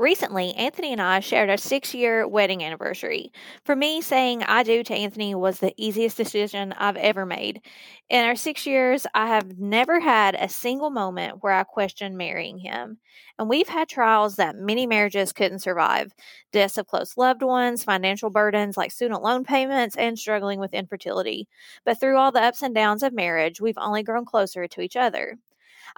Recently, Anthony and I shared our six year wedding anniversary. For me, saying I do to Anthony was the easiest decision I've ever made. In our six years, I have never had a single moment where I questioned marrying him. And we've had trials that many marriages couldn't survive deaths of close loved ones, financial burdens like student loan payments, and struggling with infertility. But through all the ups and downs of marriage, we've only grown closer to each other.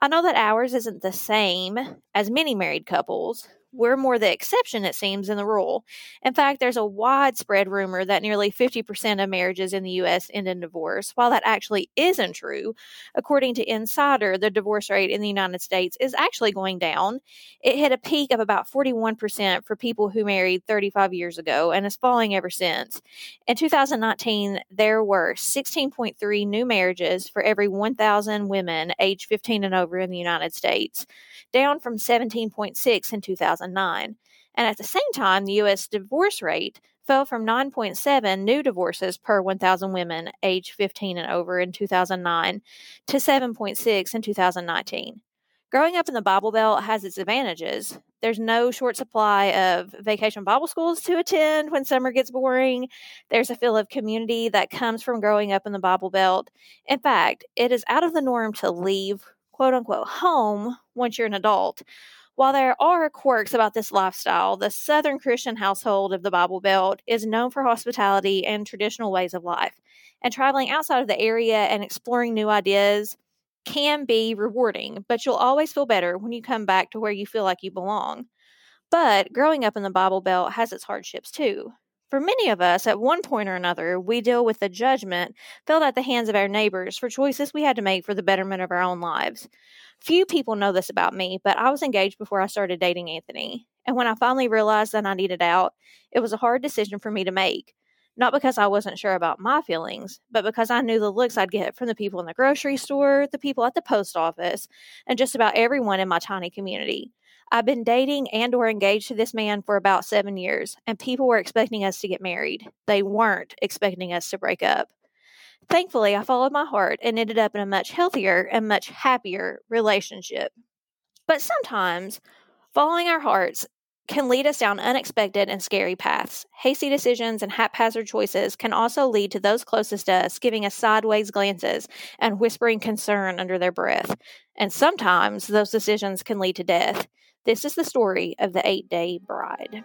I know that ours isn't the same as many married couples, we're more the exception, it seems, than the rule. In fact, there's a widespread rumor that nearly 50% of marriages in the U.S. end in divorce. While that actually isn't true, according to Insider, the divorce rate in the United States is actually going down. It hit a peak of about 41% for people who married 35 years ago and is falling ever since. In 2019, there were 16.3 new marriages for every 1,000 women aged 15 and over in the United States, down from 17.6 in 2000. 2009. And at the same time, the U.S. divorce rate fell from 9.7 new divorces per 1,000 women aged 15 and over in 2009 to 7.6 in 2019. Growing up in the Bible Belt has its advantages. There's no short supply of vacation Bible schools to attend when summer gets boring. There's a feel of community that comes from growing up in the Bible Belt. In fact, it is out of the norm to leave, quote unquote, home once you're an adult. While there are quirks about this lifestyle, the Southern Christian household of the Bible Belt is known for hospitality and traditional ways of life. And traveling outside of the area and exploring new ideas can be rewarding, but you'll always feel better when you come back to where you feel like you belong. But growing up in the Bible Belt has its hardships too. For many of us, at one point or another, we deal with the judgment felt at the hands of our neighbors for choices we had to make for the betterment of our own lives. Few people know this about me, but I was engaged before I started dating Anthony. And when I finally realized that I needed out, it was a hard decision for me to make. Not because I wasn't sure about my feelings, but because I knew the looks I'd get from the people in the grocery store, the people at the post office, and just about everyone in my tiny community. I've been dating and or engaged to this man for about 7 years, and people were expecting us to get married. They weren't expecting us to break up. Thankfully, I followed my heart and ended up in a much healthier and much happier relationship. But sometimes, following our hearts can lead us down unexpected and scary paths. Hasty decisions and haphazard choices can also lead to those closest to us giving us sideways glances and whispering concern under their breath. And sometimes those decisions can lead to death. This is the story of the eight day bride.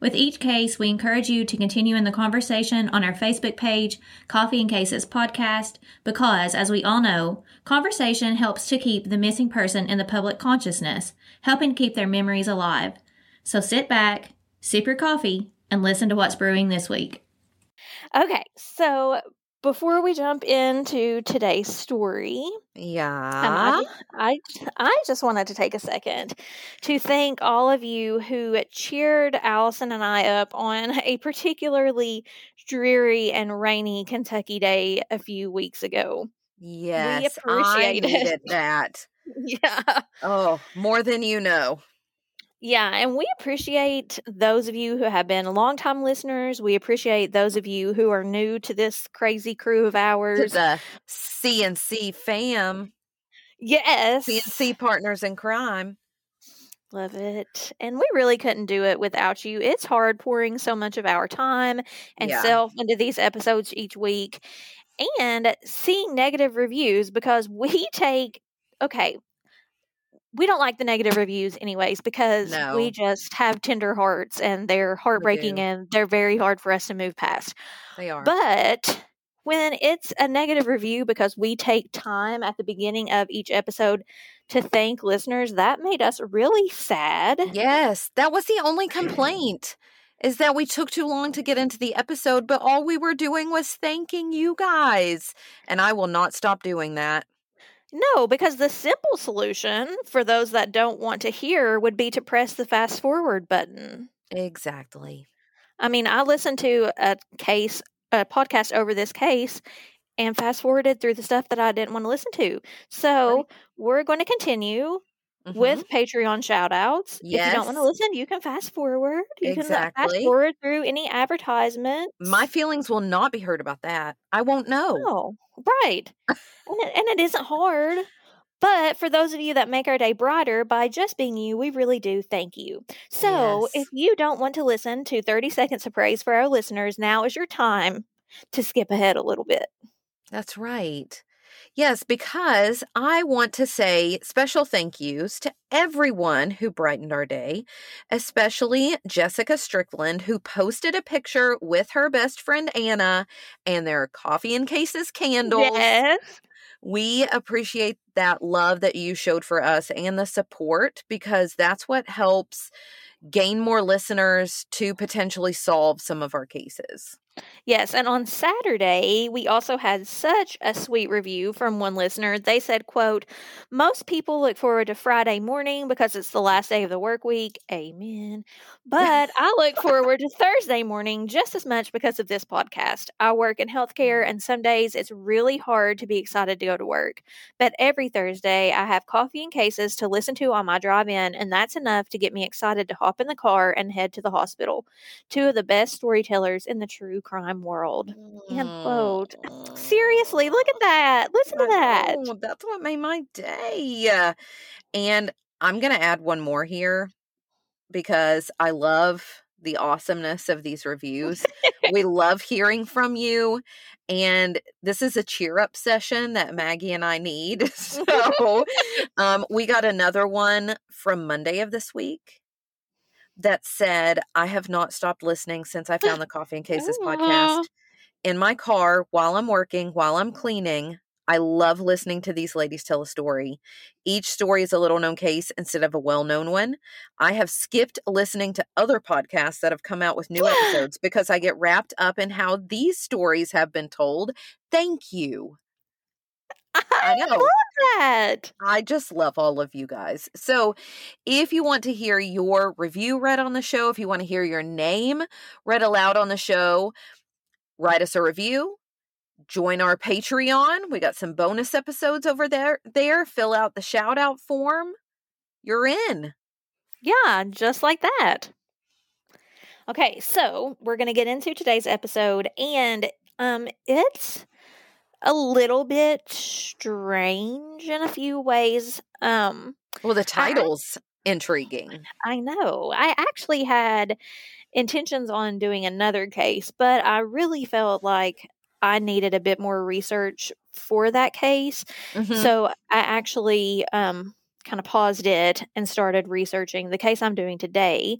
With each case, we encourage you to continue in the conversation on our Facebook page, Coffee and Cases Podcast, because, as we all know, conversation helps to keep the missing person in the public consciousness, helping keep their memories alive. So sit back, sip your coffee, and listen to what's brewing this week. Okay, so before we jump into today's story, yeah, um, I, I, I just wanted to take a second to thank all of you who cheered Allison and I up on a particularly dreary and rainy Kentucky day a few weeks ago. Yes, we appreciate I needed that. yeah. Oh, more than you know. Yeah, and we appreciate those of you who have been longtime listeners. We appreciate those of you who are new to this crazy crew of To ours. the CNC fam, yes. CNC partners in crime. Love it. And we really couldn't do it without you. It's hard pouring so much of our time and Yeah. self into these episodes each week and seeing negative reviews because we take, okay, we don't like the negative reviews anyways because No. we just have tender hearts and they're heartbreaking and they're very hard for us to move past. They are. But when it's a negative review because we take time at the beginning of each episode to thank listeners, that made us really sad. Yes, that was the only complaint. Is that we took too long to get into the episode, but all we were doing was thanking you guys. And I will not stop doing that. No, because the simple solution for those that don't want to hear would be to press the fast forward button. Exactly. I mean, I listened to a case, a podcast over this case, and fast forwarded through the stuff that I didn't want to listen to. So we're going to continue Mhm. with Patreon shout outs. If you don't want to listen, you can fast forward. You can uh, fast forward through any advertisement. my feelings will not be heard about that. I won't know. No, right. and, it, and it isn't hard. But for those of you that make our day brighter by just being you, we really do thank you. So Yes. if you don't want to listen to 30 seconds of praise for our listeners, now is your time to skip ahead a little bit. That's right. Yes, because I want to say special thank yous to everyone who brightened our day, especially Jessica Strickland, who posted a picture with her best friend Anna and their coffee and cases candles. Yes. We appreciate that love that you showed for us and the support because that's what helps gain more listeners to potentially solve some of our cases. Yes, and on Saturday, we also had such a sweet review from one listener. They said, quote, "Most people look forward to Friday morning because it's the last day of the work week." Amen. But I look forward to Thursday morning just as much because of this podcast. I work in healthcare mm. and some days it's really hard to be excited to go to work. But every Thursday, I have coffee and cases to listen to on my drive in, and that's enough to get me excited to hop in the car and head to the hospital. Two of the best storytellers in the true crime world. End quote. Seriously, look at that. Listen to that. know, That's what made my day. And I'm going to add one more here because I love the awesomeness of these reviews. we love hearing from you. And this is a cheer up session that Maggie and I need. So um, we got another one from Monday of this week that said, I have not stopped listening since I found the Coffee and Cases podcast in my car while I'm working, while I'm cleaning. I love listening to these ladies tell a story. Each story is a little known case instead of a well known one. I have skipped listening to other podcasts that have come out with new episodes because I get wrapped up in how these stories have been told. Thank you. I know. love that. I just love all of you guys. So, if you want to hear your review read on the show, if you want to hear your name read aloud on the show, write us a review. Join our Patreon. We got some bonus episodes over there. There, fill out the shout out form. You're in. Yeah, just like that. Okay, so we're going to get into today's episode and um it's a little bit strange in a few ways. Um Well, the title's intriguing. I know. I actually had intentions on doing another case, but I really felt like I needed a bit more research for that case. Mhm. So I actually um, kind of paused it and started researching the case I'm doing today.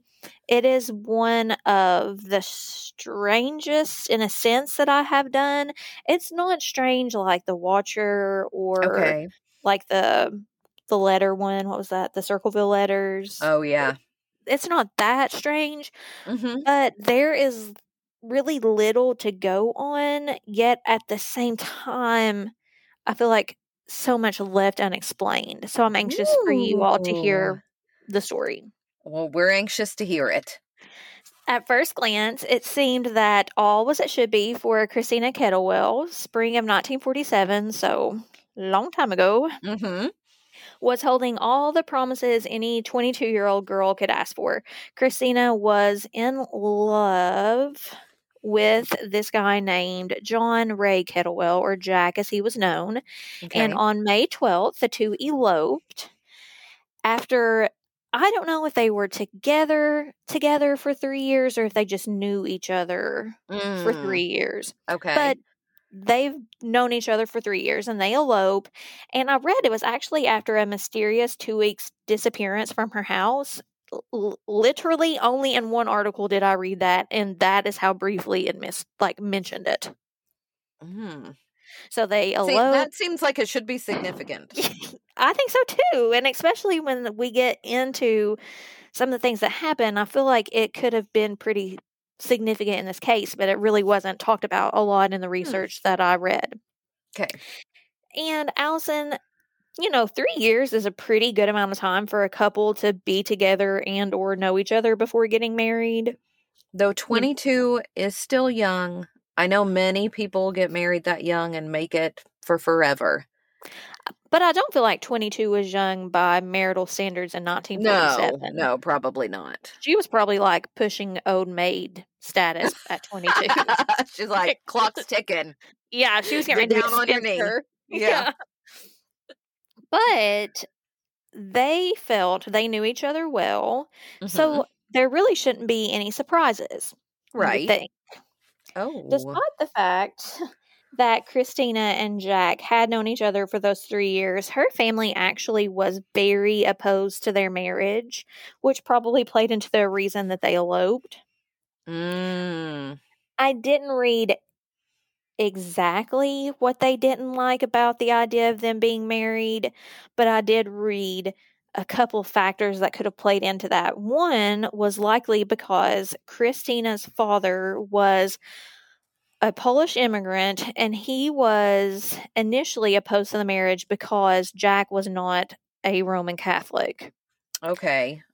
It is one of the strangest, in a sense, that I have done. It's not strange like the Watcher or okay. like the the letter one. What was that? The Circleville letters. Oh, yeah. It's not that strange, hmm but there is really little to go on. Yet at the same time, I feel like so much left unexplained. So I'm anxious for you all to hear the story. Well, we're anxious to hear it. At first glance, it seemed that all was it should be for Christina Kettlewell, spring of 1947, so long time ago. hmm was holding all the promises any 22 year old girl could ask for. Christina was in love with this guy named John Ray Kettlewell, or Jack as he was known. Okay. And on May 12th, the two eloped after I don't know if they were together together for 3 years or if they just knew each other for Mm, 3 years. Okay. But they've known each other for 3 years and they elope. And I read it was actually after a mysterious 2 weeks disappearance from her house. L- literally only in one article did I read that and that is how briefly it mis- like mentioned it. Mm. So they See, that seems like it should be significant. I think so too. And especially when we get into some of the things that happen, I feel like it could have been pretty significant in this case, but it really wasn't talked about a lot in the research that I read. Okay. And Allison, you know, three years is a pretty good amount of time for a couple to be together and or know each other before getting married. Though 22 is still young, I know many people get married that young and make it for forever. Uh, but I don't feel like 22 was young by marital standards in No, 1947. no, probably not. She was probably like pushing old maid status at 22. She's like, clock's ticking. Yeah, she was getting ready to down on your knee. her. Yeah. But they felt they knew each other well, Mhm. so there really shouldn't be any surprises. right. Oh. Despite the fact that Christina and Jack had known each other for those three years, her family actually was very opposed to their marriage, which probably played into the reason that they eloped. Mm. I didn't read exactly what they didn't like about the idea of them being married, but I did read a couple factors that could have played into that. One was likely because Christina's father was a Polish immigrant and he was initially opposed to the marriage because Jack was not a Roman Catholic Okay.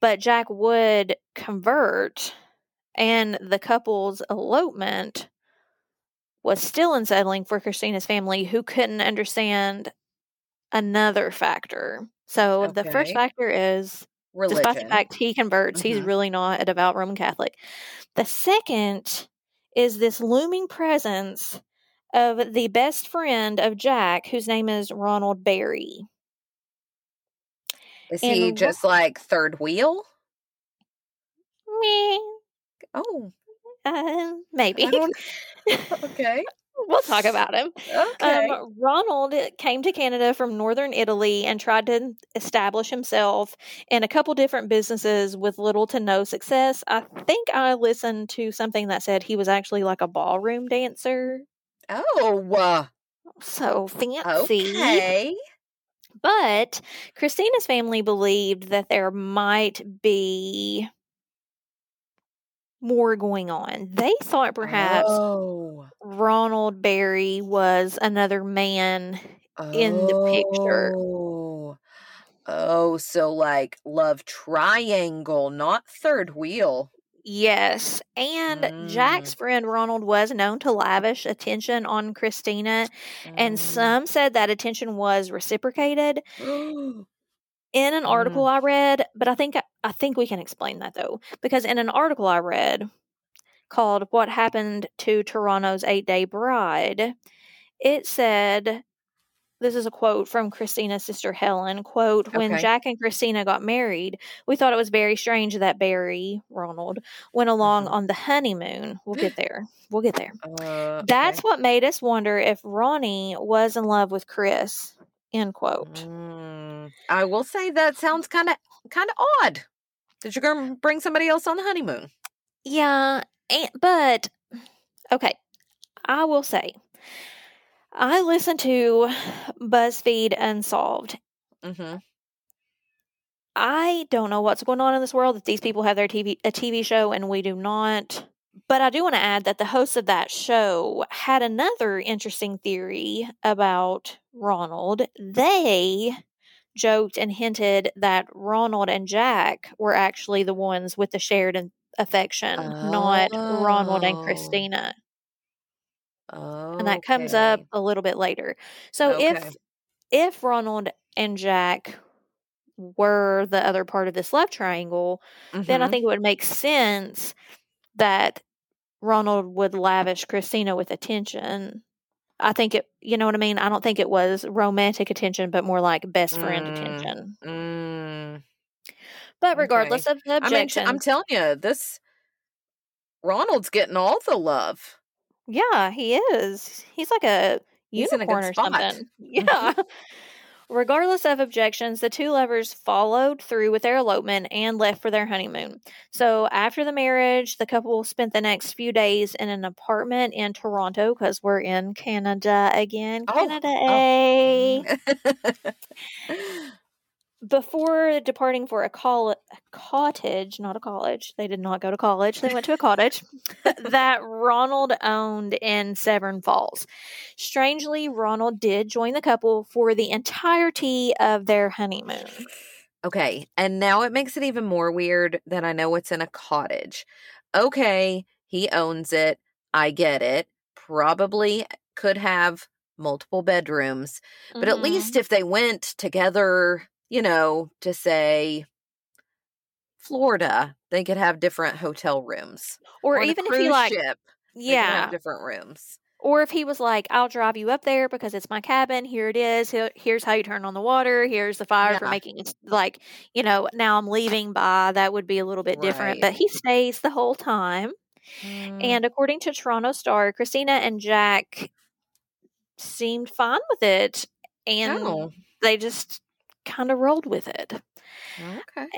but Jack would convert, and the couple's elopement was still unsettling for Christina's family, who couldn't understand another factor. So the first factor is, Religion. despite the fact he converts, he's Mhm. really not a devout Roman Catholic. The second is this looming presence of the best friend of Jack, whose name is Ronald Barry. Is and he just like third wheel? Meh, Oh, uh, maybe. Okay. we'll talk about him. Okay. Um, Ronald came to Canada from northern Italy and tried to establish himself in a couple different businesses with little to no success. I think I listened to something that said he was actually like a ballroom dancer. oh, uh, So fancy. okay. But Christina's family believed that there might be more going on. They thought perhaps Oh. Ronald Barry was another man in the picture. Oh. Oh, so like love triangle, not third wheel. Yes. And Jack's friend Ronald was known to lavish attention on Christina, and Mm. some said that attention was reciprocated. Mm. In an article I read, but I think I think we can explain that though, because in an article I read called "What Happened to Toronto's Eight Day Bride," it said, "This is a quote from Christina's sister Helen." "Quote: When Okay. Jack and Christina got married, we thought it was very strange that Barry Ronald went along Mhm. on the honeymoon. We'll get there. We'll get there. Uh, That's okay. what made us wonder if Ronnie was in love with Chris." End quote. Mm, I will say that sounds kind of kind of odd. Did you go bring somebody else on the honeymoon? Yeah, and, but okay, I will say I listened to BuzzFeed Unsolved. Mm-hmm. I don't know what's going on in this world that these people have their TV a TV show and we do not. But I do want to add that the host of that show had another interesting theory about Ronald. They joked and hinted that Ronald and Jack were actually the ones with the shared in- affection, not Ronald and Oh. Christina. Oh, and that comes up a little bit later. So Okay. if if Ronald and Jack were the other part of this love triangle, then I Mhm. think it would make sense that Ronald would lavish Christina with attention. I think it, you know what I mean? I don't think it was romantic attention, but more like best friend Mm. attention. Mm. But regardless of the I mean, I'm telling you, this Ronald's getting all the love. yeah, he is. He's like a He's in a good unicorn or spot. Mm-hmm. something. Yeah. Regardless of objections, the two lovers followed through with their elopement and left for their honeymoon. So, after the marriage, the couple spent the next few days in an apartment in Toronto because we're in Canada again. Oh, Canada, oh. eh? Before departing for a, col- a cottage, not a college, they did not go to college, they went to a cottage that Ronald owned in Severn Falls. Strangely, Ronald did join the couple for the entirety of their honeymoon. okay, and now it makes it even more weird that I know it's in a cottage. Okay, he owns it. I get it. Probably could have multiple bedrooms, but at Mhm. least if they went together, you know, to say Florida, they could have different hotel rooms. or on even if he like, ship, yeah, have different rooms. or if he was like, "I'll drive you up there because it's my cabin. Here it is. Here's how you turn on the water. Here's the fire for making it like, you know. Now I'm leaving by. That would be a little bit different, but he stays the whole time. Mm, And according to Toronto Star, Christina and Jack seemed fine with it, and oh, they just kind of rolled with it. okay.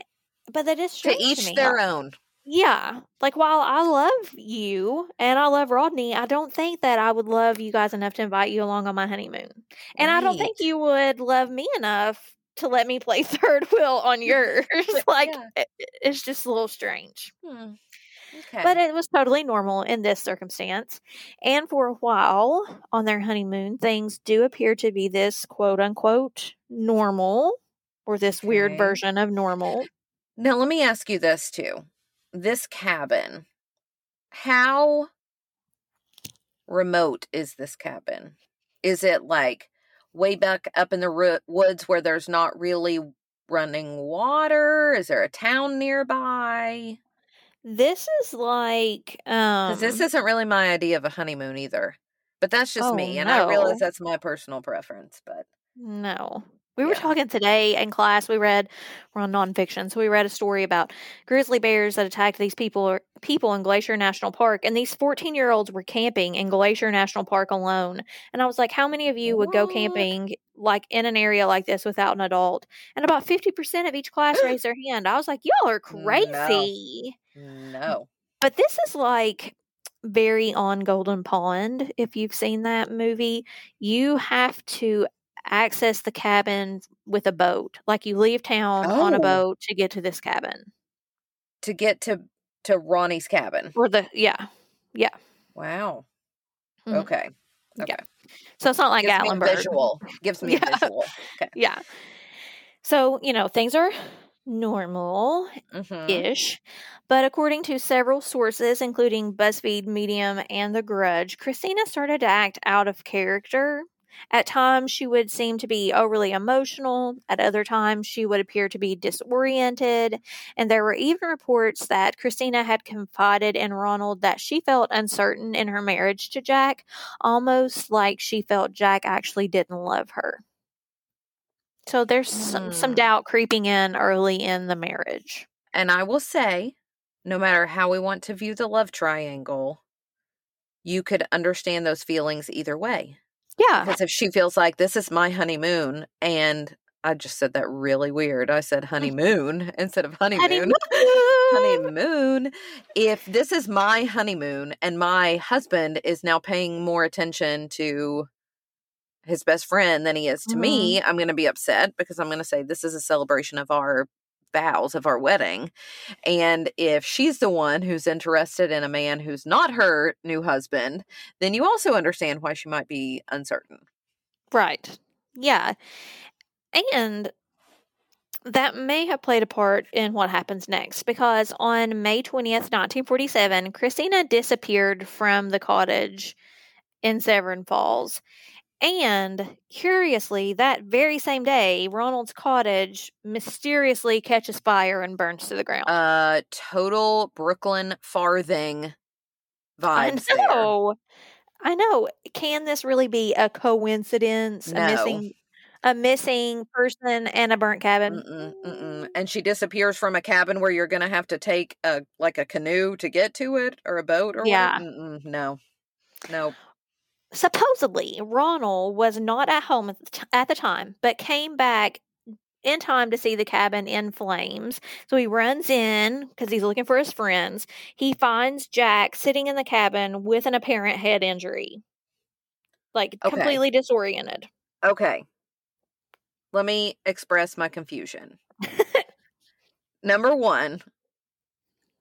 But that is To each me. their own. Yeah, like while I love you and I love Rodney, I don't think that I would love you guys enough to invite you along on my honeymoon, and I don't think you would love me enough to let me play third wheel on yours. like Yeah. it, it's just a little strange. Hmm. Okay. But it was totally normal in this circumstance. And for a while on their honeymoon, things do appear to be this quote unquote normal or this weird version of normal. now let me ask you this too. This cabin, how remote is this cabin? Is it like way back up in the ro- woods where there's not really running water? Is there a town nearby? This is like um this isn't really my idea of a honeymoon either. But that's just Oh, me, and I realize that's my personal preference. But No. We were Yeah. talking today in class. We read we're on nonfiction, so we read a story about grizzly bears that attacked these people people in Glacier National Park, and these fourteen year olds were camping in Glacier National Park alone. And I was like, how many of you would go camping like in an area like this without an adult? And about fifty percent of each class raised their hand. I was like, y'all are No. crazy. no, But this is like very on Golden Pond. If you've seen that movie, you have to access the cabin with a boat. Like you leave town on a Oh. boat to get to this cabin. to get to to Ronnie's cabin. Or the yeah. Yeah. Wow. Mhm. Okay. Yeah. Okay. So it's not like Gives Gatlinburg. visual. Gives me Yeah. a visual. Okay. Yeah. So, you know, things are normal ish. But according to several sources, including BuzzFeed, Medium, and The Grudge, Christina started to act out of character. At times, she would seem to be overly emotional. At other times, she would appear to be disoriented. And there were even reports that Christina had confided in Ronald that she felt uncertain in her marriage to Jack, almost like she felt Jack actually didn't love her. So there's some, some Hmm. doubt creeping in early in the marriage. And I will say, no matter how we want to view the love triangle, you could understand those feelings either way. Yeah. Because if she feels like this is my honeymoon, and I just said that really weird. I said mm. honeymoon instead of honeymoon. Honeymoon. honeymoon. If this is my honeymoon and my husband is now paying more attention to his best friend than he is to mm-hmm. me, I'm going to be upset because I'm going to say this is a celebration of our vows of our wedding. And if she's the one who's interested in a man who's not her new husband, then you also understand why she might be uncertain. Right. Yeah. And that may have played a part in what happens next because on May 20th, 1947, Christina disappeared from the cottage in Severn Falls. And curiously, that very same day, Ronald's cottage mysteriously catches fire and burns to the ground. Uh, total Brooklyn farthing I vibes. there. know. I know. Can this really be a coincidence? No. A missing a missing person and a burnt cabin? Mm-mm, mm-mm. And she disappears from a cabin where you're gonna have to take a like a canoe to get to it or a boat or Yeah. no, no. Supposedly, Ronald was not at home at the, t- at the time, but came back in time to see the cabin in flames. So he runs in because he's looking for his friends. He finds Jack sitting in the cabin with an apparent head injury, like Okay. completely disoriented. Okay. Let me express my confusion. Number one,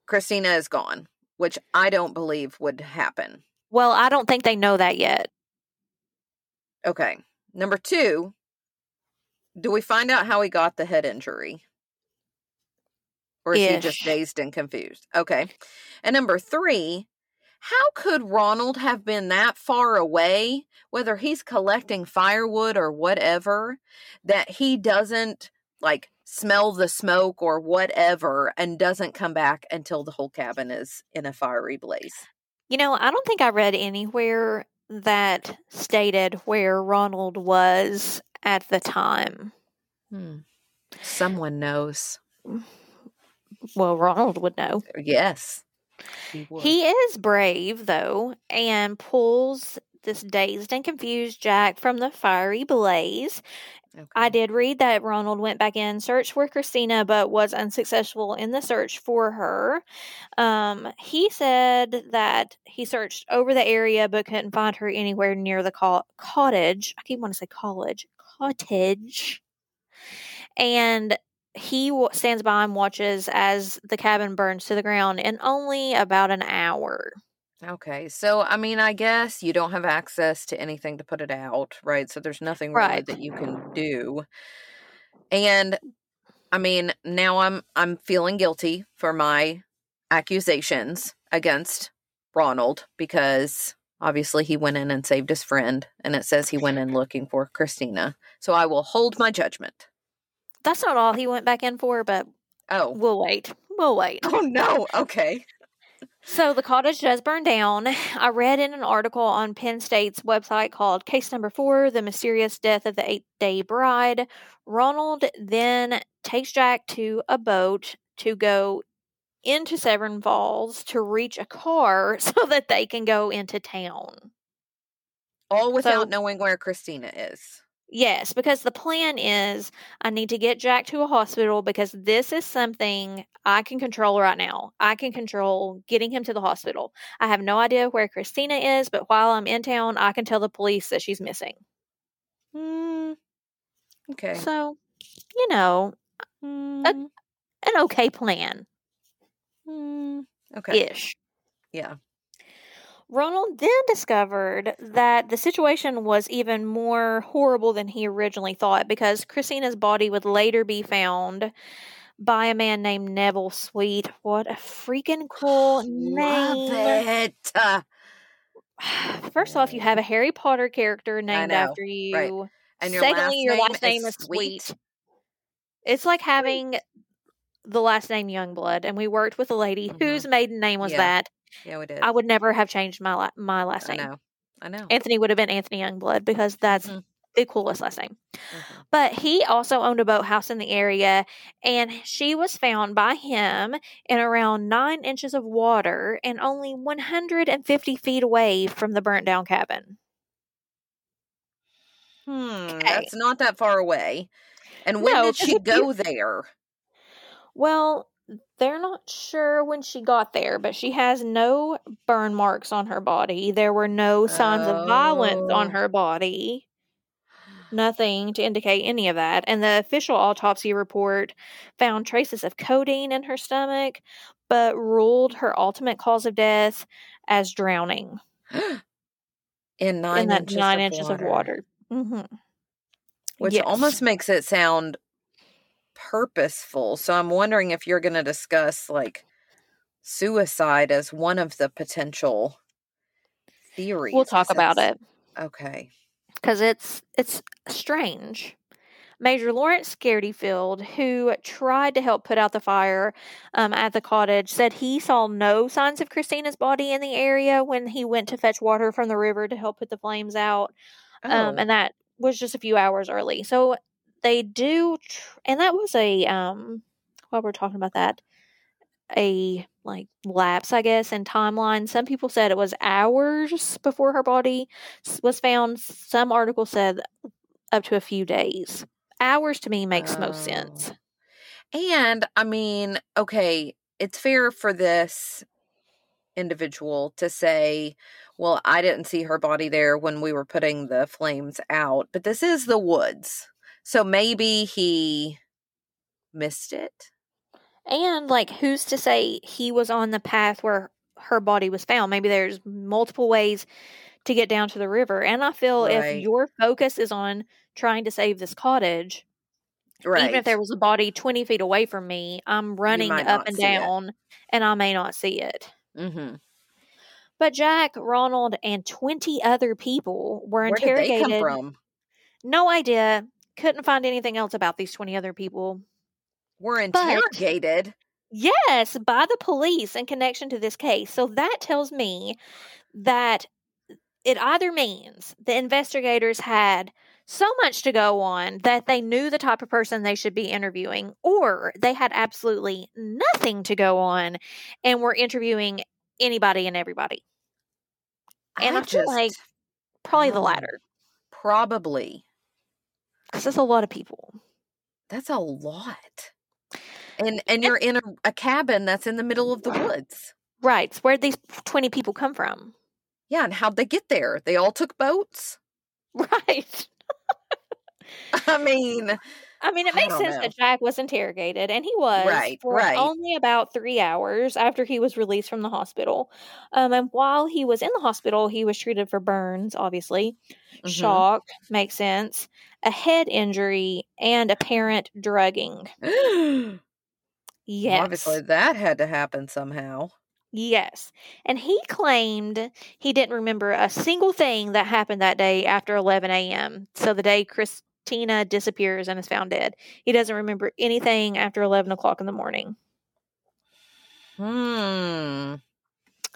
Christina is gone, which I don't believe would happen. Well, I don't think they know that yet. Okay. Number two, do we find out how he got the head injury? Or is he just dazed and confused? Okay. And number three, how could Ronald have been that far away, whether he's collecting firewood or whatever, that he doesn't like smell the smoke or whatever and doesn't come back until the whole cabin is in a fiery blaze? You know, I don't think I read anywhere that stated where Ronald was at the time. Hmm. Someone knows. Well, Ronald would know. Yes. He would. He is brave, though, and pulls this dazed and confused Jack from the fiery blaze. I did read that Ronald went back in search for Christina, but was unsuccessful in the search for her. Um, he said that he searched over the area but couldn't find her anywhere near the co- cottage. I keep wanting to say college. Cottage. And he w- stands by and watches as the cabin burns to the ground in only about an hour. Okay, so I mean, I guess you don't have access to anything to put it out, right? So there's nothing really Right. that you can do. And I mean, now I'm I'm feeling guilty for my accusations against Ronald because obviously he went in and saved his friend and it says he went in looking for Christina. So I will hold my judgment. That's not all he went back in for, but Oh. we'll wait. We'll wait. Oh no. Okay. So the cottage does burn down. I read in an article on Penn State's website called Case Number Four The Mysterious Death of the Eight Day Bride. Ronald then takes Jack to a boat to go into Severn Falls to reach a car so that they can go into town. All without So- knowing where Christina is. Yes, because the plan is I need to get Jack to a hospital because this is something I can control right now. I can control getting him to the hospital. I have no idea where Christina is, but while I'm in town, I can tell the police that she's missing. Hmm. Okay. So, you know, Hmm. an okay plan Hmm. Okay. ish. Yeah. Ronald then discovered that the situation was even more horrible than he originally thought because Christina's body would later be found by a man named Neville Sweet. What a freaking cool name! Love it. Uh, First off, you have a Harry Potter character named know, after you. And your Secondly, last your name last name is Sweet? Sweet. It's like having the last name Youngblood, and we worked with a lady Mhm. whose maiden name was Yeah. that. Yeah, we did. I would never have changed my la- my last name. I know. I know. Anthony would have been Anthony Youngblood because that's Mhm. the coolest last name. Mhm. But he also owned a boathouse in the area, and she was found by him in around nine inches of water and only 150 feet away from the burnt down cabin. Hmm. Okay. That's not that far away. And when No, did she if you- go there? Well, they're not sure when she got there, but she has no burn marks on her body. There were no signs of violence Oh. on her body. Nothing to indicate any of that. And the official autopsy report found traces of codeine in her stomach, but ruled her ultimate cause of death as drowning In nine in inches, nine of, inches water, of water. hmm Which Yes. almost makes it sound purposeful. So I'm wondering if you're going to discuss like suicide as one of the potential theories. We'll talk about it. Okay. because it's it's strange. Major Lawrence Scaredyfield, who tried to help put out the fire um, at the cottage, said he saw no signs of Christina's body in the area when he went to fetch water from the river to help put the flames out. Um, Oh. and that was just a few hours early. So they do, tr- and that was a um, while we're talking about that, a like lapse, I guess, in timeline. Some people said it was hours before her body was found. Some articles said up to a few days. Hours to me makes Oh. sense. And I mean, okay, it's fair for this individual to say, well, I didn't see her body there when we were putting the flames out, but this is the woods. So maybe he missed it. And like, who's to say he was on the path where her body was found? Maybe there's multiple ways to get down to the river. And I feel Right. if your focus is on trying to save this cottage, Right. even if there was a body 20 feet away from me, I'm running up and see it. down and I may not see it. mm-hmm. But Jack, Ronald, and 20 other people were Where did interrogated. they come from? No idea. Couldn't find anything else about these 20 other people. Were But- interrogated. Yes, by the police in connection to this case. So that tells me that it either means the investigators had so much to go on that they knew the type of person they should be interviewing, or they had absolutely nothing to go on and were interviewing anybody and everybody. And I, feel just like probably the latter probably because that's a lot of people. that's a lot. And and you're in a, a cabin that's in the middle of the woods. Right. Where'd these 20 people come from? Yeah, and how'd they get there? They all took boats. Right. I mean, I mean, it makes sense know. that Jack was interrogated, and he was Right, for right. only about three hours after he was released from the hospital. Um, and while he was in the hospital, he was treated for burns, obviously, Mhm. shock makes sense, a head injury, and apparent drugging. Yes, Obviously, that had to happen somehow. yes. And he claimed he didn't remember a single thing that happened that day after 11 a.m. So the day Christina disappears and is found dead, he doesn't remember anything after 11 o'clock in the morning. Hmm.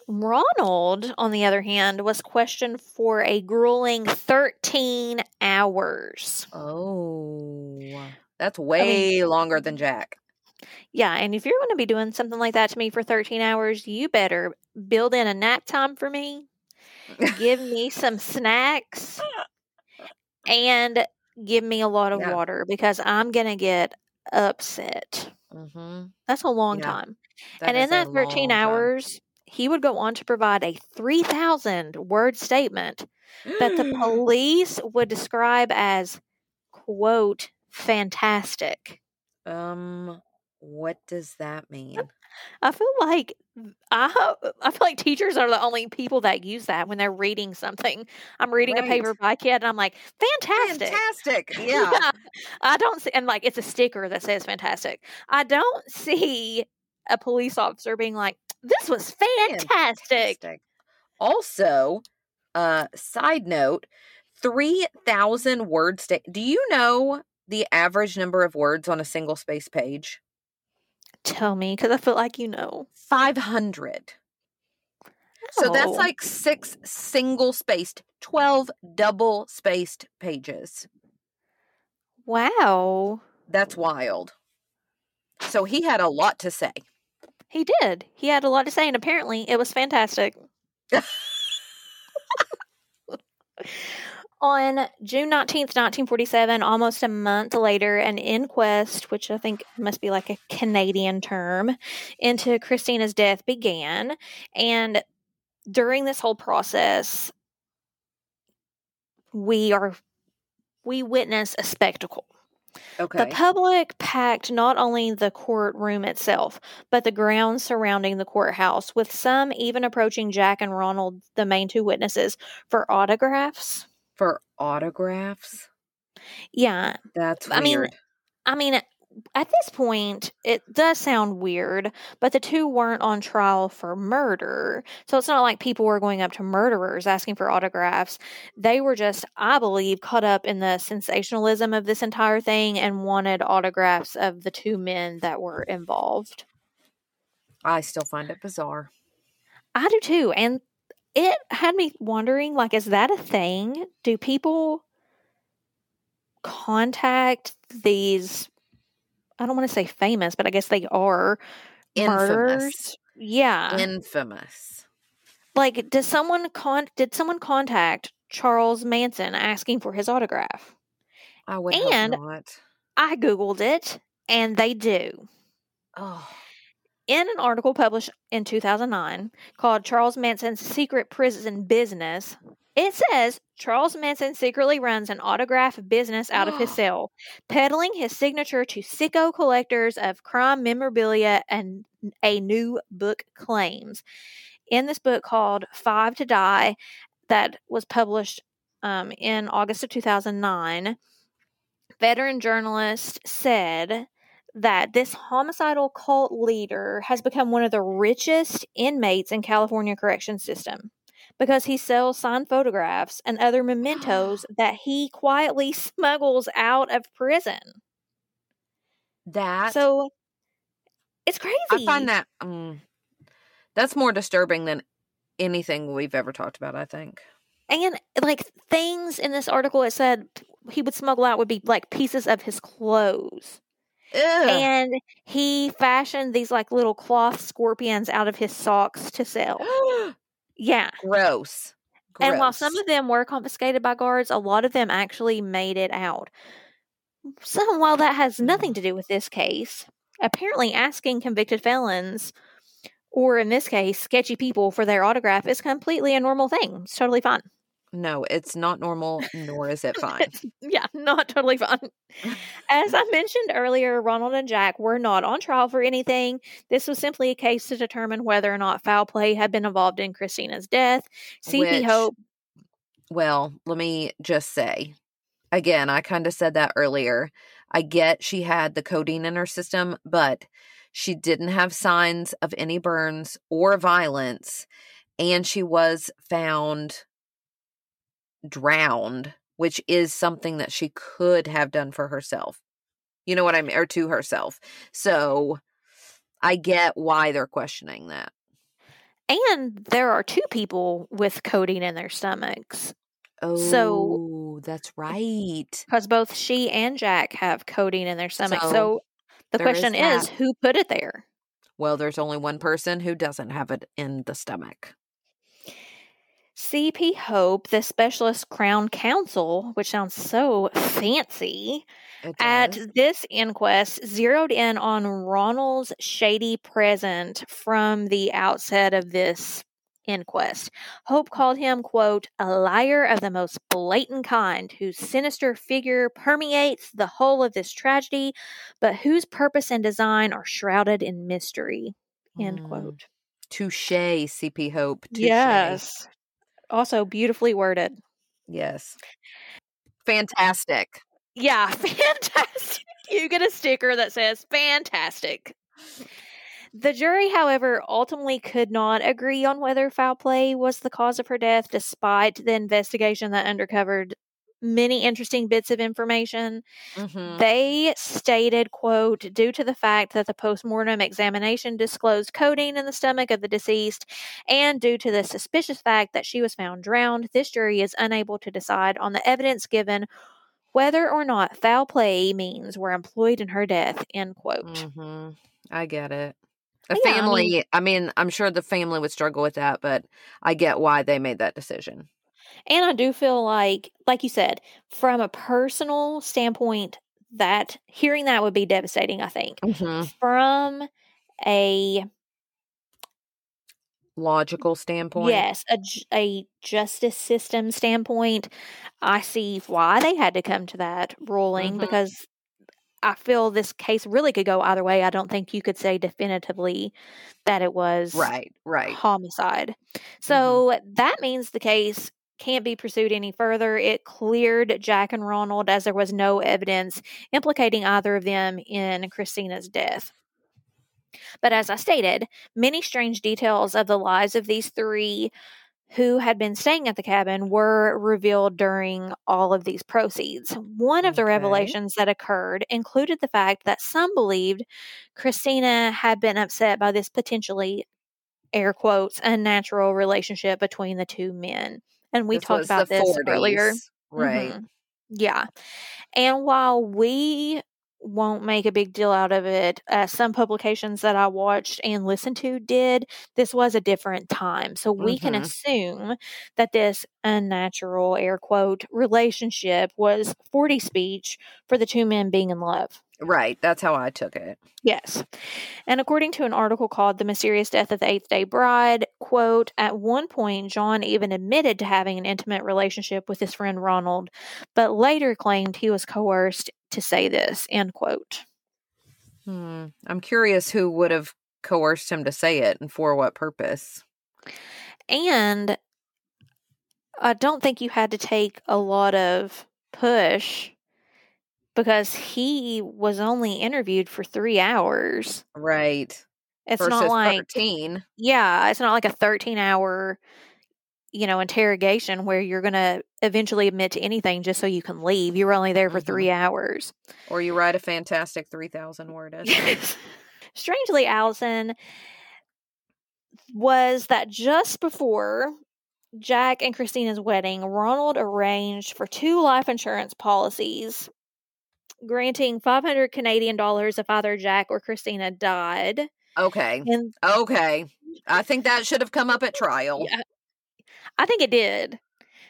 Ronald, on the other hand, was questioned for a grueling 13 hours. Oh, that's way longer than Jack. Yeah, and if you're going to be doing something like that to me for 13 hours, you better build in a nap time for me, give me some snacks, and give me a lot of Yeah. water because I'm going to get upset. hmm That's a long Yeah, time. and in that 13 hours, he would go on to provide a 3,000 word statement that the police would describe as quote fantastic um, what does that mean? i feel like i ho- i feel like teachers are the only people that use that when they're reading something i'm reading a paper by a kid and i'm like fantastic Fantastic. Yeah. i don't see and like it's a sticker that says fantastic i don't see a police officer being like this was fantastic Fantastic. Also, uh, side note, 3,000 words. sta- Do you know the average number of words on a single space page? Tell me because i feel like you know 500. So that's Oh. like six single spaced, 12 double spaced pages. wow That's wild. So he had a lot to say. He did. He had a lot to say, and apparently it was fantastic. On June 19th, 1947, almost a month later, an inquest, which I think must be like a Canadian term, into Christina's death began. And during this whole process, we are we witness a spectacle. Okay. The public packed not only the courtroom itself, but the grounds surrounding the courthouse, with some even approaching Jack and Ronald, the main two witnesses, for autographs. For autographs? Yeah, That's I mean. I mean, at this point, it does sound weird, but the two weren't on trial for murder. So it's not like people were going up to murderers asking for autographs. They were just, I believe, caught up in the sensationalism of this entire thing and wanted autographs of the two men that were involved. I still find it bizarre. I do too. And it had me wondering like, is that a thing? Do people contact these I don't want to say famous, but I guess they are Infamous. murderers. Yeah. Infamous. like does someone con did someone contact Charles Manson asking for his autograph? I would And-. I googled it and they do. Oh, In an article published in 2009 called Charles Manson's Secret Prison Business, it says Charles Manson secretly runs an autograph business out of his cell, peddling his signature to sicko collectors of crime memorabilia and a new book claims. In this book called Five to Die, that was published um, in August of 2009, veteran journalist said that this homicidal cult leader has become one of the richest inmates in California correction system because he sells signed photographs and other mementos that he quietly smuggles out of prison. that So it's crazy. I find that um, that's more disturbing than anything we've ever talked about. I think. and like things in this article it said he would smuggle out would be like pieces of his clothes. And he fashioned these like little cloth scorpions out of his socks to sell. Yeah. Gross. And while some of them were confiscated by guards, a lot of them actually made it out. So while that has nothing to do with this case, apparently asking convicted felons, or in this case, sketchy people for their autograph is completely a normal thing. It's totally fine. No, it's not normal, nor is it fine. yeah, not totally fine. As I mentioned earlier, Ronald and Jack were not on trial for anything. This was simply a case to determine whether or not foul play had been involved in Christina's death. CP Hope Well, let me just say again, I kind of said that earlier. I get she had the codeine in her system, but she didn't have signs of any burns or violence. And she was found drowned, which is something that she could have done for herself. You know what I mean? Or to herself. So I get why they're questioning that. And there are two people with codeine in their stomachs Oh, So- that's right. because both she and Jack have codeine in their stomachs. So, So, the question is, that. who put it there? Well, there's only one person who doesn't have it in the stomach. CP Hope, the specialist crown counsel, which sounds so fancy, at this inquest zeroed in on Ronald's shady present from the outset of this inquest. Hope called him, quote, a liar of the most blatant kind, whose sinister figure permeates the whole of this tragedy, but whose purpose and design are shrouded in mystery, end Mm. quote. Touche, CP Hope. Touche. Yes. Also beautifully worded. Yes. Fantastic. Yeah, fantastic. You get a sticker that says fantastic. The jury, however, ultimately could not agree on whether foul play was the cause of her death, despite the investigation that uncovered many interesting bits of information. Mhm. They stated, quote, due to the fact that the postmortem examination disclosed codeine in the stomach of the deceased and due to the suspicious fact that she was found drowned, this jury is unable to decide on the evidence given whether or not foul play means were employed in her death, end quote. Mhm. I get it. A Yeah, I mean- family, I mean, I'm sure the family would struggle with that, but I get why they made that decision. And I do feel like, like you said, from a personal standpoint, that hearing that would be devastating, I think. Mhm. From a Logical standpoint. Yes, a, a justice system standpoint, I see why they had to come to that ruling Mhm. because I feel this case really could go either way. I don't think you could say definitively that it was Right, right. homicide. So that means the case can't be pursued any further. It cleared Jack and Ronald as there was no evidence implicating either of them in Christina's death. But as I stated, many strange details of the lives of these three who had been staying at the cabin were revealed during all of these proceeds. One of the Okay. revelations that occurred included the fact that some believed Christina had been upset by this potentially, air quotes, unnatural relationship between the two men. And we This talked about this earlier. 40s, Right. Mhm. Yeah. And while we won't make a big deal out of it, uh, some publications that I watched and listened to did, this was a different time. So we can Mhm. assume that this unnatural, air quote, relationship was 40 speech for the two men being in love. Right. That's how I took it. Yes. And according to an article called The Mysterious Death of the Eighth Day Bride, quote, at one point, John even admitted to having an intimate relationship with his friend Ronald, but later claimed he was coerced to say this, end quote. Hmm. I'm curious who would have coerced him to say it and for what purpose. And I don't think you had to take a lot of push because he was only interviewed for three hours. Right. It's Versus not like 13. yeah, it's not like a 13 hour, you know, interrogation where you're going to eventually admit to anything just so you can leave. You were only there for Mhm. three hours. Or you write a fantastic 3,000 word essay. Strangely, Allison was that just before Jack and Christina's wedding, Ronald arranged for two life insurance policies, granting 500 Canadian dollars if either Jack or Christina died. Okay. And Okay. I think that should have come up at trial. Yeah, I think it did.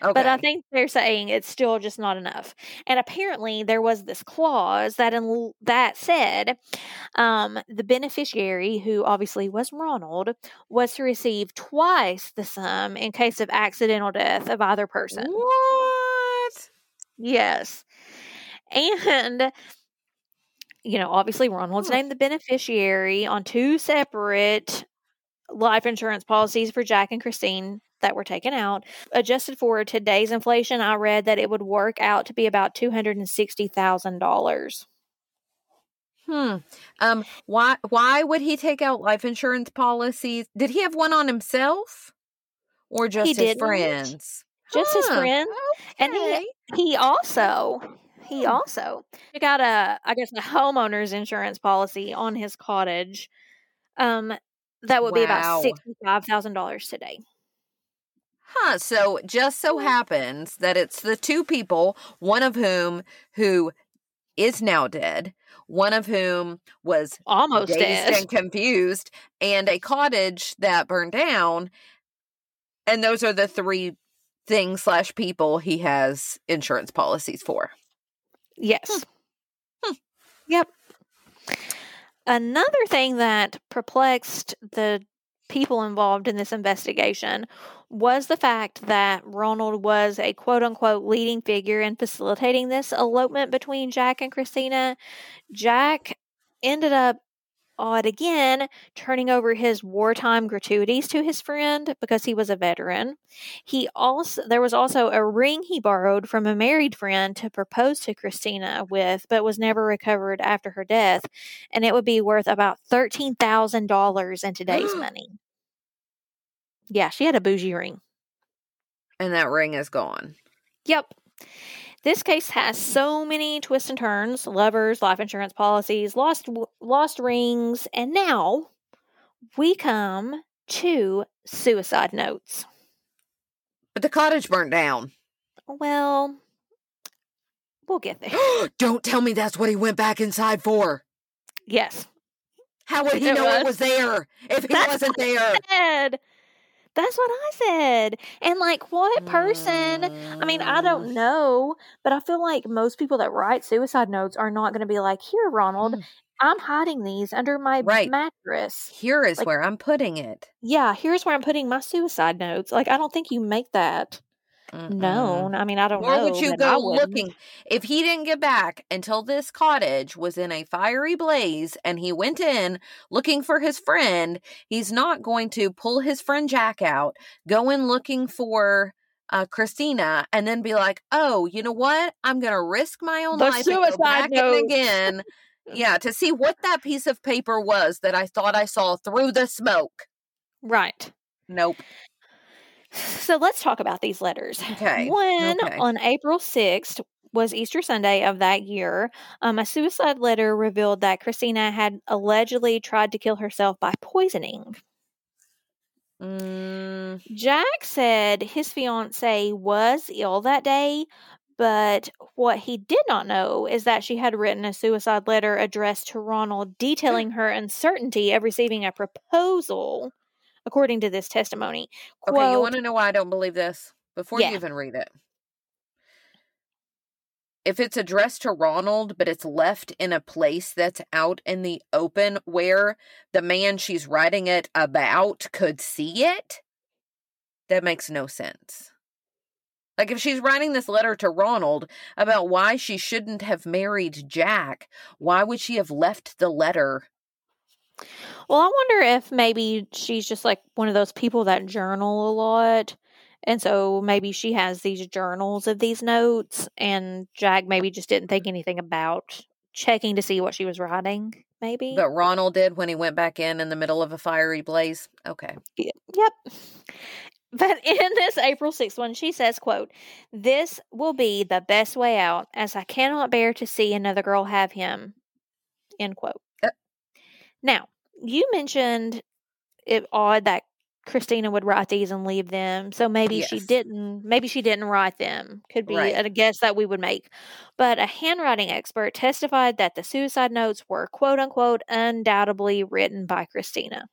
Okay. But I think they're saying it's still just not enough. And apparently, there was this clause that in, that said um, the beneficiary, who obviously was Ronald, was to receive twice the sum in case of accidental death of either person. what? Yes. And, you know, obviously, Ronald's Huh. named the beneficiary on two separate life insurance policies for Jack and Christine that were taken out. Adjusted for today's inflation, I read that it would work out to be about $260,000. Hmm. Um. Why? Why would he take out life insurance policies? Did he have one on himself, or just his didn't. friends? Just his friends. friend. And he, he also. He Hmm. also got a, I guess, a homeowner's insurance policy on his cottage. Um, that would be about sixty-five thousand dollars today. Huh. So just so happens that it's the two people, one of whom who is now dead, one of whom was Almost dazed dead. and confused, and a cottage that burned down. And those are the three things slash people he has insurance policies for. Yes. Hmm. Yep. Another thing that perplexed the people involved in this investigation was the fact that Ronald was a quote unquote leading figure in facilitating this elopement between Jack and Christina. Jack ended up odd again, turning over his wartime gratuities to his friend because he was a veteran. He also there was also a ring he borrowed from a married friend to propose to Christina with, but was never recovered after her death, and it would be worth about thirteen thousand dollars in today's money. Yeah, she had a bougie ring. And that ring is gone. Yep. This case has so many twists and turns: lovers, life insurance policies, lost lost rings, and now we come to suicide notes. But the cottage burnt down. Well, we'll get there. Don't tell me that's what he went back inside for. Yes. How would he It know it was. was there if he That's wasn't there? That's what I said. And like, what person? I mean, I Mm. don't know, but I feel like most people that write suicide notes are not going to be like, "Here, Ronald, Mm. I'm hiding these under my Right. mattress." Here is Like- where I'm putting it. Yeah, here's where I'm putting my suicide notes. Like, I don't think you make that Mm-mm. known. I mean, I don't Nor know. would you go looking if he didn't get back until this cottage was in a fiery blaze and he went in looking for his friend. He's not going to pull his friend Jack out, go in looking for uh, Christina and then be like, oh, you know what? I'm going to risk my own The life and go suicide back in again. yeah, to see what that piece of paper was that I thought I saw through the smoke. Right. Nope. So let's talk about these letters. Okay. One okay. on April 6th was Easter Sunday of that year. Um, a suicide letter revealed that Christina had allegedly tried to kill herself by poisoning. Mm, Jack said his fiance was ill that day, but what he did not know is that she had written a suicide letter addressed to Ronald detailing her uncertainty of receiving a proposal, according to this testimony. okay, you want to know why I don't believe this? Before Yeah. you even read it. If it's addressed to Ronald, but it's left in a place that's out in the open where the man she's writing it about could see it, that makes no sense. Like if she's writing this letter to Ronald about why she shouldn't have married Jack, why would she have left the letter? Well, I wonder if maybe she's just like one of those people that journal a lot. And so maybe she has these journals of these notes, and Jack maybe just didn't think anything about checking to see what she was writing. Maybe. But Ronald did when he went back in in the middle of a fiery blaze. Okay. Yep. But in this April 6th one, she says, quote, This will be the best way out, as I cannot bear to see another girl have him. End quote. Now, you mentioned it odd that Christina would write these and leave them. So maybe she didn't maybe she didn't write them. Could be Right. a guess that we would make. But a handwriting expert testified that the suicide notes were quote unquote undoubtedly written by Christina.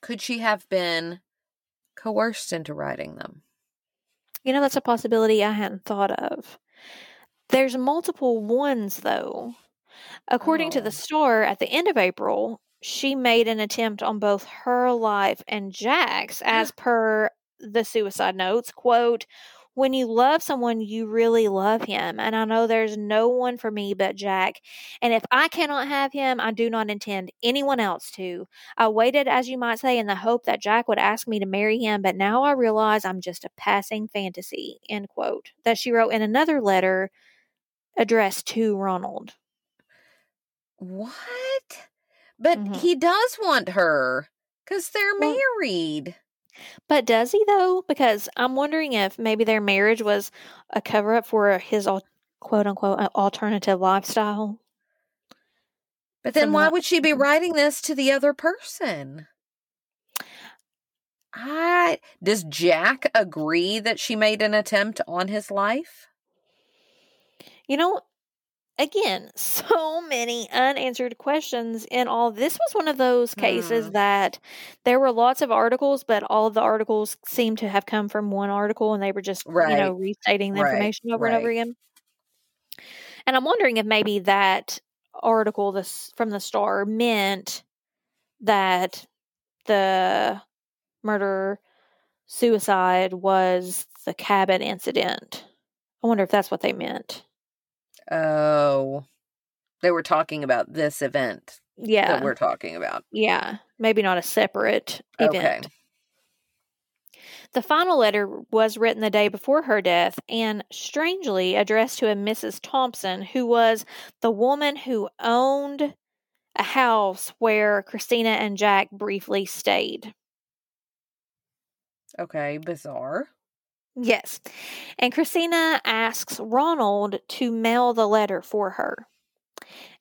Could she have been coerced into writing them? You know, that's a possibility I hadn't thought of. There's multiple ones, though. According to Oh. the Star, at the end of April, she made an attempt on both her life and Jack's, as per the suicide notes. Quote, when you love someone, you really love him. And I know there's no one for me but Jack. And if I cannot have him, I do not intend anyone else to. I waited, as you might say, in the hope that Jack would ask me to marry him, but now I realize I'm just a passing fantasy. End quote. That she wrote in another letter addressed to Ronald. What? But Mhm. he does want her because they're Well- married. But does he though? Because I'm wondering if maybe their marriage was a cover up for his quote unquote alternative lifestyle. But then So why not- would she be writing this to the other person? I does Jack agree that she made an attempt on his life? You know, again, so many unanswered questions in all. This was one of those cases Hmm. that there were lots of articles, but all the articles seemed to have come from one article and they were just, you know, restating the Right. information over and over again. And I'm wondering if maybe that article this from the star meant that the murder suicide was the cabin incident. I wonder if that's what they meant. Oh, they were talking about this event Yeah. that we're talking about. Yeah, maybe not a separate event. Okay. The final letter was written the day before her death and strangely addressed to a Mrs. Thompson, who was the woman who owned a house where Christina and Jack briefly stayed. Okay, bizarre. Yes. And Christina asks Ronald to mail the letter for her.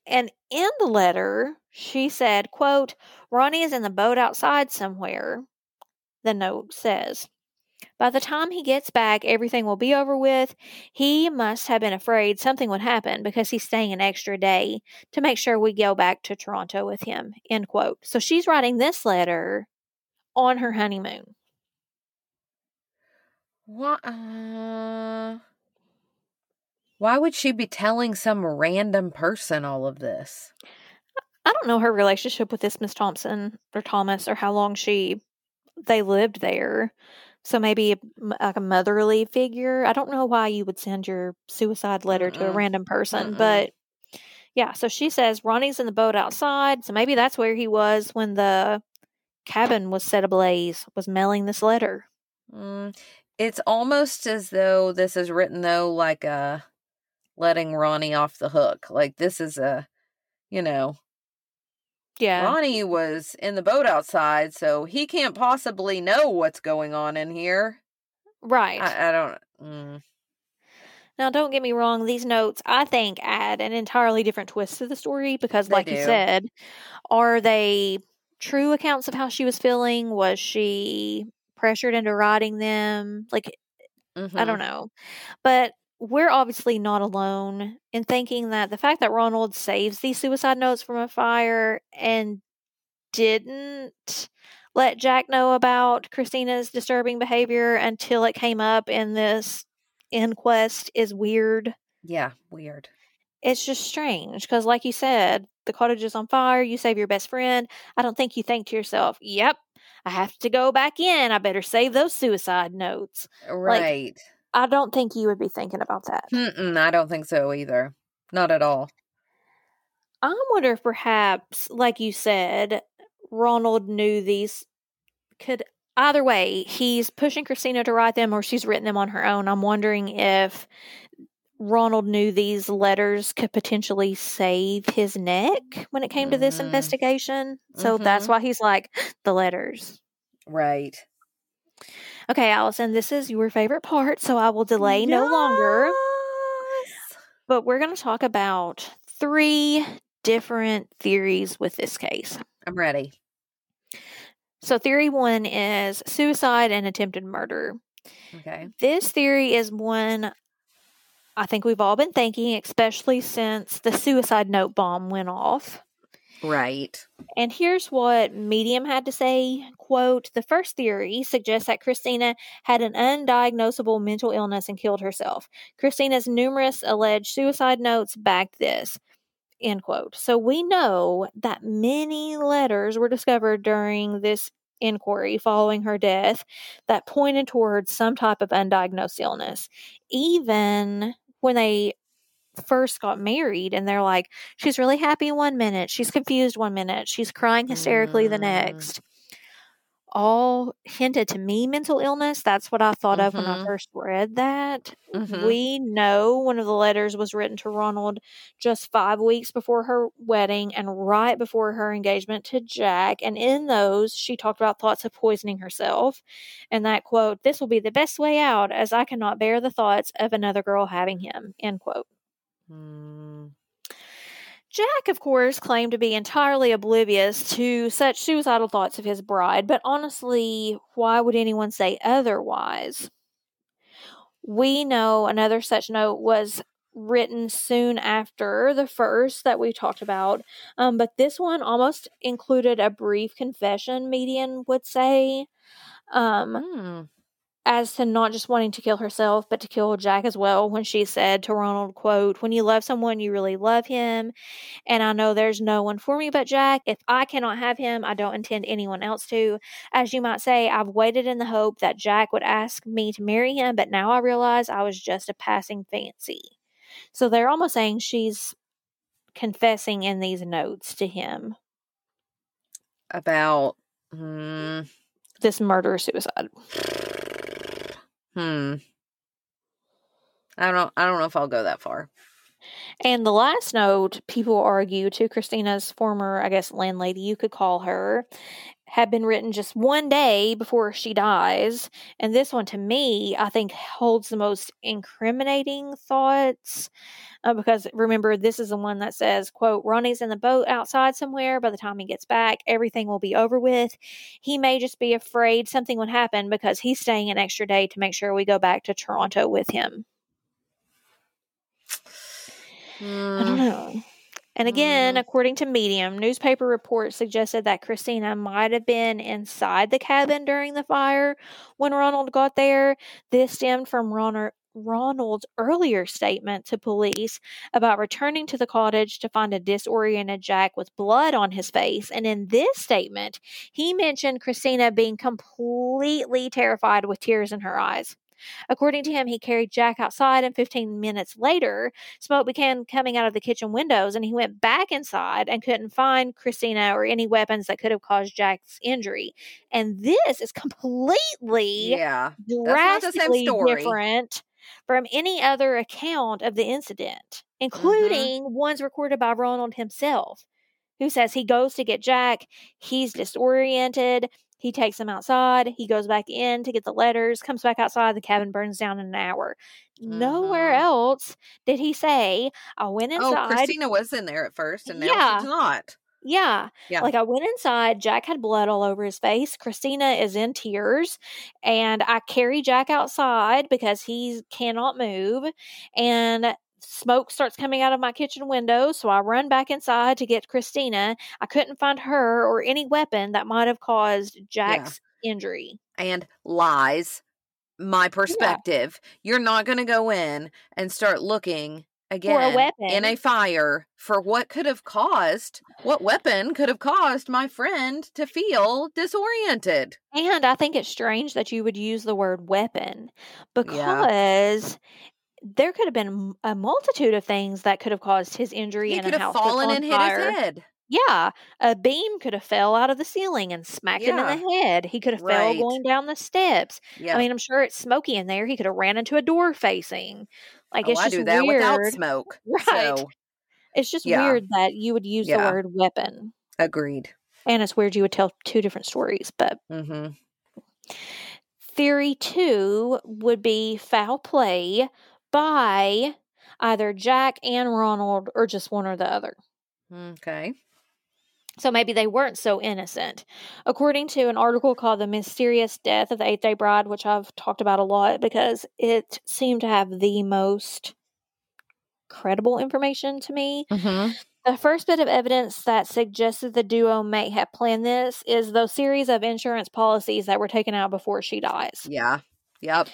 And in the letter, she said, quote, Ronnie is in the boat outside somewhere, the note says. By the time he gets back, everything will be over with. He must have been afraid something would happen because he's staying an extra day to make sure we go back to Toronto with him. End quote. So she's writing this letter on her honeymoon. What? Uh, why would she be telling some random person all of this? I don't know her relationship with this Miss Thompson or Thomas or how long she they lived there. So maybe like a motherly figure. I don't know why you would send your suicide letter to a random person, but yeah. So she says Ronnie's in the boat outside. So maybe that's where he was when the cabin was set ablaze. Was mailing this letter. Mm, It's almost as though this is written though like a letting Ronnie off the hook. Like this is a, you know, Yeah. Ronnie was in the boat outside, so he can't possibly know what's going on in here. Right. I, I don't. Mm, Now, don't get me wrong, these notes, I think, add an entirely different twist to the story because, They like you said, are they true accounts of how she was feeling? Was she pressured into writing them? Like, I mhm. don't know. But we're obviously not alone in thinking that the fact that Ronald saves these suicide notes from a fire and didn't let Jack know about Christina's disturbing behavior until it came up in this inquest is weird. Yeah, weird. It's just strange because, like you said, the cottage is on fire. You save your best friend. I don't think you think to yourself, yep, I have to go back in. I better save those suicide notes. Uh, right. I don't think you would be thinking about that. Mm-mm, I don't think so either. Not at all. I wonder if perhaps, like you said, Ronald knew these could either way, he's pushing Christina to write them or she's written them on her own. I'm wondering if Ronald knew these letters could potentially save his neck when it came to this Mhm. investigation. So that's Mhm. why he's like, the letters. Right. Okay, Allison, this is your favorite part, so I will delay no longer. But we're going to talk about three different theories with this case. I'm ready. So, theory one is suicide and attempted murder. Okay. This theory is one I think we've all been thinking, especially since the suicide note bomb went off. Right. And here's what Medium had to say quote, the first theory suggests that Christina had an undiagnosable mental illness and killed herself. Christina's numerous alleged suicide notes backed this. End quote. So we know that many letters were discovered during this inquiry following her death that pointed towards some type of undiagnosed illness. Even when they first got married and they're like, she's really happy one minute, she's confused one minute, she's crying hysterically the Mm. next. All hinted to me mental illness. That's what I thought of when I Mhm. first read that. Mhm. We know one of the letters was written to Ronald just five weeks before her wedding and right before her engagement to Jack. And in those, she talked about thoughts of poisoning herself. And that quote, This will be the best way out, as I cannot bear the thoughts of another girl having him. End quote. Mm, Jack, of course, claimed to be entirely oblivious to such suicidal thoughts of his bride, but honestly, why would anyone say otherwise? We know another such note was written soon after the first that we talked about, um, but this one almost included a brief confession, Medium would say. Um, mm, as to not just wanting to kill herself but to kill Jack as well when she said to Ronald quote when you love someone you really love him. And I know there's no one for me but Jack. If I cannot have him I don't intend anyone else to. As you might say I've waited in the hope that Jack would ask me to marry him but now I realize I was just a passing fancy. So they're almost saying she's confessing in these notes to him. About. Mm, this murder suicide hmm. I don't. I don't know if I'll go that far. And the last note, people argue to Christina's former, I guess, landlady, you could call her, had been written just one day before she dies. And this one, to me, I think holds the most incriminating thoughts. Uh, because remember, this is the one that says, quote, Ronnie's in the boat outside somewhere. By the time he gets back, everything will be over with. He may just be afraid something would happen because he's staying an extra day to make sure we go back to Toronto with him. I don't Mm, know. And again, Mm. according to Medium, newspaper reports suggested that Christina might have been inside the cabin during the fire when Ronald got there. This stemmed from Ronald, Ronald's earlier statement to police about returning to the cottage to find a disoriented Jack with blood on his face. And in this statement, he mentioned Christina being completely terrified with tears in her eyes. According to him, he carried Jack outside, and 15 minutes later, smoke began coming out of the kitchen windows, and he went back inside and couldn't find Christina or any weapons that could have caused Jack's injury. And this is completely Yeah. not the same drastically different from any other account of the incident, Mm-hmm. including ones recorded by Ronald himself, who says he goes to get Jack, he's disoriented, he takes them outside, he goes back in to get the letters, comes back outside, the cabin burns down in an hour. Nowhere Mhm. else did he say, I went inside. Oh. Christina was in there at first, and now Yeah. she's not. Yeah. Yeah. Like I went inside, Jack had blood all over his face. Christina is in tears, and I carry Jack outside because he cannot move. And smoke starts coming out of my kitchen window, so I run back inside to get Christina. I couldn't find her or any weapon that might have caused Jack's injury. And lies. My perspective. You're not going to go in and start looking again in weapon. a fire for what could have caused, what weapon could have caused my friend to feel disoriented. And I think it's strange that you would use the word weapon because there could have been a multitude of things that could have caused his injury He could a have fallen and hit his head. Yeah, a beam could have fell out of the ceiling and smacked him in the head. He could have fell going down the steps. Yeah. I mean, I'm sure it's smoky in there. He could have ran into a door facing. Like oh, it's I just do that weird. without smoke. Right. So, It's just Yeah. weird that you would use Yeah. the word weapon, agreed. and it's weird you would tell two different stories. But hmm theory two would be foul play by either Jack and Ronald, or just one or the other. Okay. So maybe they weren't so innocent. According to an article called The Mysterious Death of the Eighth Day Bride, which I've talked about a lot because it seemed to have the most credible information to me. hmm The first bit of evidence that suggested the duo may have planned this is those series of insurance policies that were taken out before she dies. Yeah. Yep.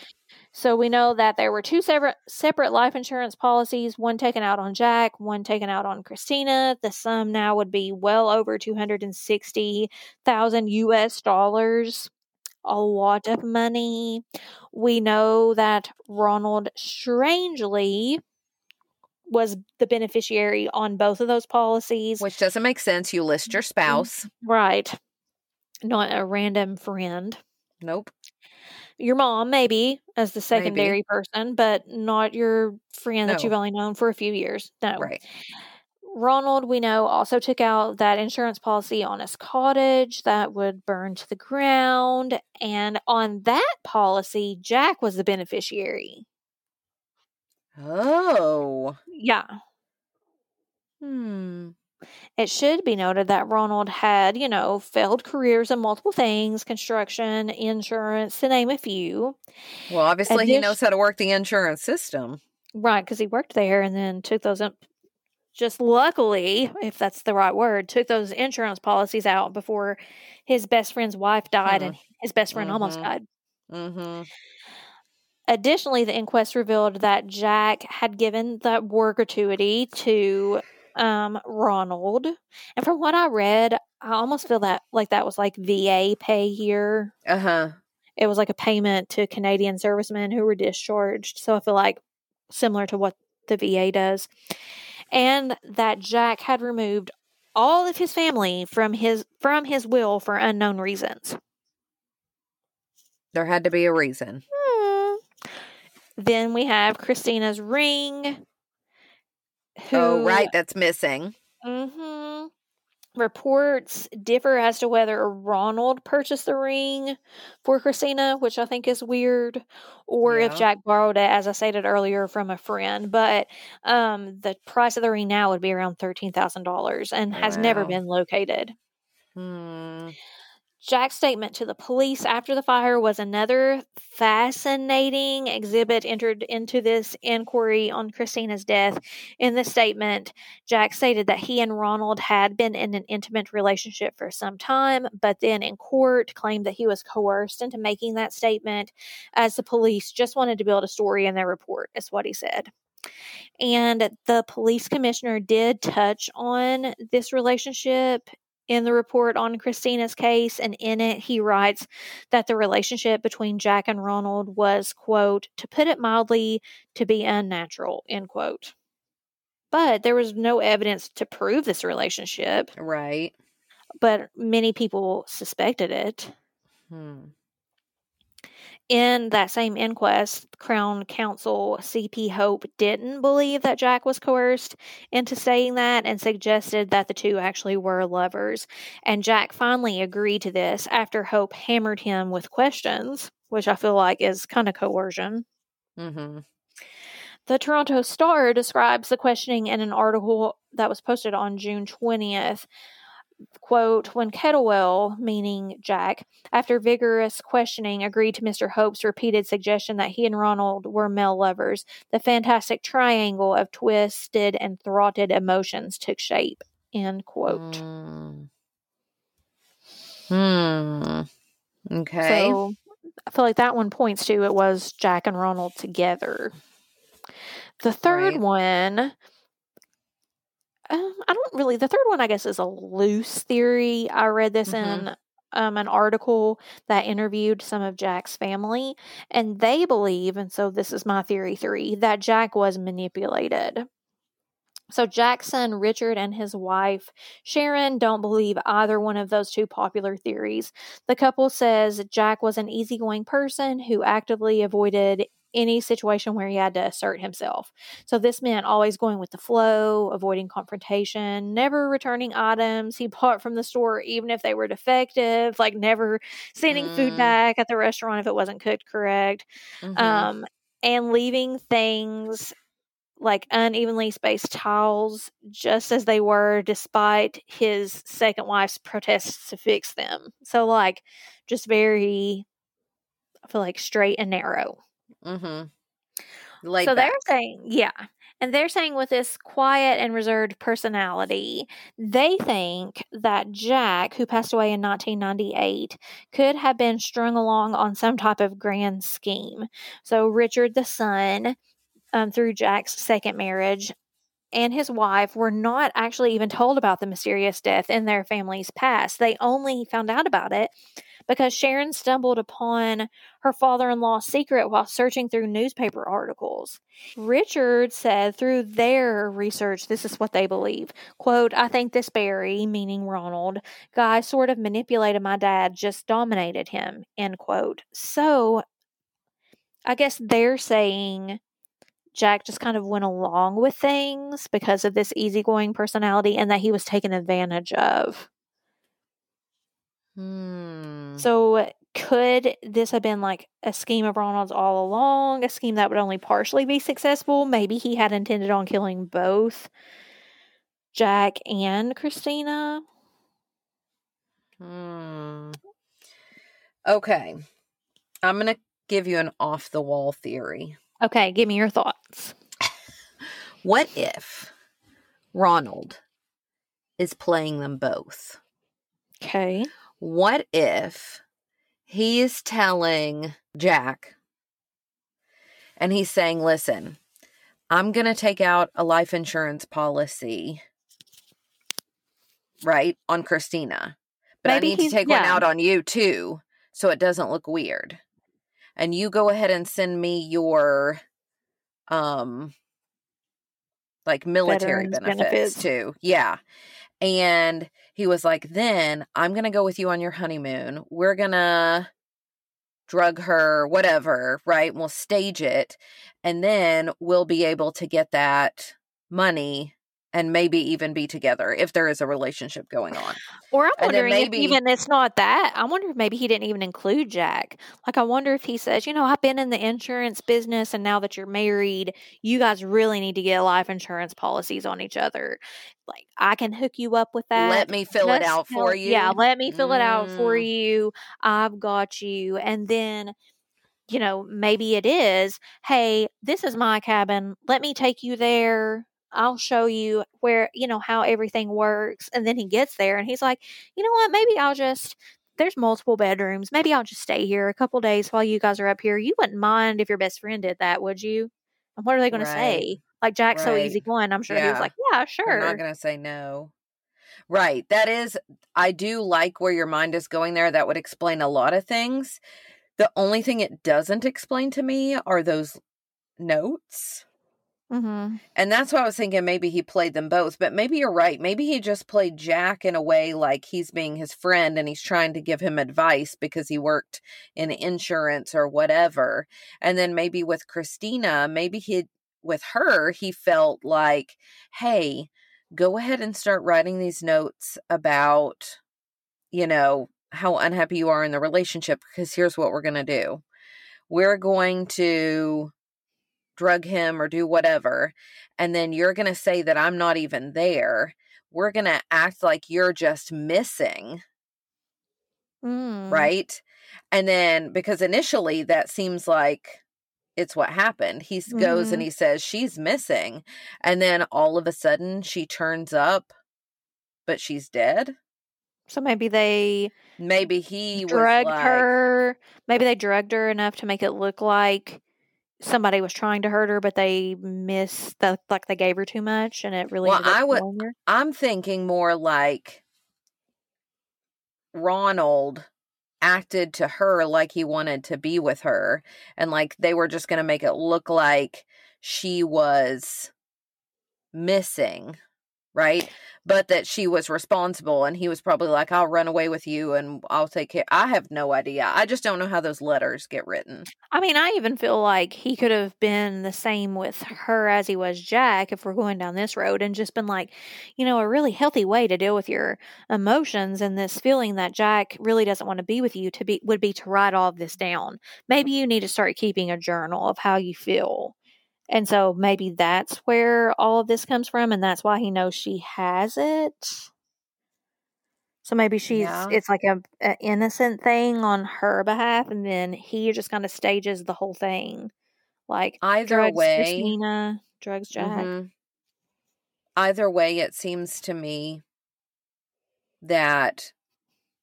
So we know that there were two separate separate life insurance policies, one taken out on Jack, one taken out on Christina. The sum now would be well over 260,000 US dollars. A lot of money. We know that Ronald strangely was the beneficiary on both of those policies. Which doesn't make sense. You list your mm-hmm. spouse. Right. Not a random friend. Nope. Your mom maybe as the secondary person but not your friend that you've only known for a few years no Right. ronald we know also took out that insurance policy on his cottage that would burn to the ground and on that policy jack was the beneficiary Oh. yeah Hmm. It should be noted that ronald had you know failed careers in multiple things construction insurance to name a few Well, obviously he knows how to work the insurance system. Right, because he worked there and then took those. Just luckily, if that's the right word, took those insurance policies out before his best friend's wife died Hmm. and his best friend almost Mhm. died. Mm-hmm. Additionally, the inquest revealed that Jack had given that war gratuity to um, Ronald. And from what I read, I almost feel that like that was like VA pay here. Uh-huh. It was like a payment to Canadian servicemen who were discharged. So I feel like similar to what the VA does. And that Jack had removed all of his family from his from his will for unknown reasons. There had to be a reason. Hmm. Then we have Christina's ring. Who, Oh, right. That's missing. hmm Reports differ as to whether Ronald purchased the ring for Christina, which I think is weird, or if Jack borrowed it, as I stated earlier, from a friend. But um, the price of the ring now would be around thirteen thousand dollars and has never been located. Hmm. Jack's statement to the police after the fire was another fascinating exhibit entered into this inquiry on Christina's death. In the statement, Jack stated that he and Ronald had been in an intimate relationship for some time, but then in court claimed that he was coerced into making that statement as the police just wanted to build a story in their report, is what he said. And the police commissioner did touch on this relationship in the report on Christina's case, and in it he writes that the relationship between Jack and Ronald was, quote, to put it mildly, to be unnatural, end quote. But there was no evidence to prove this relationship, Right. but many people suspected it. Hmm. In that same inquest, Crown Counsel C.P. Hope didn't believe that Jack was coerced into saying that and suggested that the two actually were lovers. And Jack finally agreed to this after Hope hammered him with questions, which I feel like is kind of coercion. Mm-hmm. The Toronto Star describes the questioning in an article that was posted on June 20th. Quote, when Kettlewell, meaning Jack, after vigorous questioning, agreed to Mr. Hope's repeated suggestion that he and Ronald were male lovers, the fantastic triangle of twisted and throttled emotions took shape. End quote. Mm. Hmm. Okay. So I feel like that one points to it was Jack and Ronald together. The third Right. one, um, I don't really. The third one, I guess, is a loose theory. I read this Mhm. in um, an article that interviewed some of Jack's family, and they believe, and so this is my theory three, that Jack was manipulated. So Jack's son, Richard and his wife Sharon don't believe either one of those two popular theories. The couple says Jack was an easygoing person who actively avoided any situation where he had to assert himself. So this meant always going with the flow, avoiding confrontation, never returning items he bought from the store even if they were defective, like never sending food Mm. back at the restaurant if it wasn't cooked correct Mhm. um, and leaving things like unevenly spaced tiles just as they were, despite his second wife's protests to fix them. So, like, just very, I feel like straight and narrow. Mhm. Laid so back. they're saying, yeah. And they're saying with this quiet and reserved personality, they think that Jack, who passed away in 1998, could have been strung along on some type of grand scheme. So Richard, the son, um, through Jack's second marriage, and his wife were not actually even told about the mysterious death in their family's past. They only found out about it because Sharon stumbled upon her father in law's secret while searching through newspaper articles. Richard said through their research, this is what they believe. Quote, I think this Barry, meaning Ronald, guy sort of manipulated my dad, just dominated him, end quote. So I guess they're saying Jack just kind of went along with things because of this easygoing personality and that he was taken advantage of. Hmm. So, could this have been like a scheme of Ronald's all along, a scheme that would only partially be successful? Maybe he had intended on killing both Jack and Christina. Hmm. Okay. I'm going to give you an off the wall theory. Okay, give me your thoughts. What if Ronald is playing them both? Okay. What if he is telling Jack and he's saying, listen, I'm going to take out a life insurance policy, right, on Christina, but Maybe I need to take one out on you too so it doesn't look weird. And you go ahead and send me your, um, like military benefits, benefits. too. Yeah. And he was like, then I'm going to go with you on your honeymoon. We're going to drug her, whatever, right? And We'll stage it. And then we'll be able to get that money and maybe even be together if there is a relationship going on. Or I'm wondering maybe- if even it's not that. I wonder if maybe he didn't even include Jack. Like, I wonder if he says, you know, I've been in the insurance business and now that you're married, you guys really need to get life insurance policies on each other. Like, I can hook you up with that. Let me fill it out tell- for you. Yeah, let me fill it out for Mm. you. I've got you. And then, you know, maybe it is, hey, this is my cabin. Let me take you there. I'll show you where, you know, how everything works. And then he gets there and he's like, you know what? Maybe I'll just, there's multiple bedrooms. Maybe I'll just stay here a couple days while you guys are up here. You wouldn't mind if your best friend did that, would you? And what are they going Right. to say? Like, Jack's so Right. easy going. I'm sure he was like, yeah, sure. not going to say no. Right. That is, I do like where your mind is going there. That would explain a lot of things. The only thing it doesn't explain to me are those notes. Mm-hmm. And that's why I was thinking maybe he played them both. But maybe you're right. Maybe he just played Jack in a way like he's being his friend and he's trying to give him advice because he worked in insurance or whatever. And then maybe with Christina, maybe he, with her, he felt like, hey, go ahead and start writing these notes about, you know, how unhappy you are in the relationship because here's what we're going to do. We're going to drug him or do whatever. And then you're going to say that I'm not even there. We're going to act like you're just missing. Mm. Right. And then because initially that seems like it's what happened. He s- goes and Mhm. he says she's missing. And then all of a sudden she turns up, but she's dead. So maybe they Maybe he was drugged like, her. Maybe they drugged her enough to make it look like somebody was trying to hurt her, but they missed the like they gave her too much, and it really. Well, I would- her. I'm thinking more like Ronald acted to her like he wanted to be with her and like they were just going to make it look like she was missing right but that she was responsible and he was probably like I'll run away with you and I'll take care I have no idea I just don't know how those letters get written I mean, I even feel like he could have been the same with her as he was Jack if we're going down this road and just been like, you know, a really healthy way to deal with your emotions and this feeling that Jack really doesn't want to be with you to be would be to write all of this down. Maybe you need to start keeping a journal of how you feel. And so maybe that's where all of this comes from and that's why he knows she has it. So maybe she's Yeah. it's like a, a innocent thing on her behalf, and then he just kind of stages the whole thing, like either drugs way Christina, drugs Jack. Mhm. Either way, it seems to me that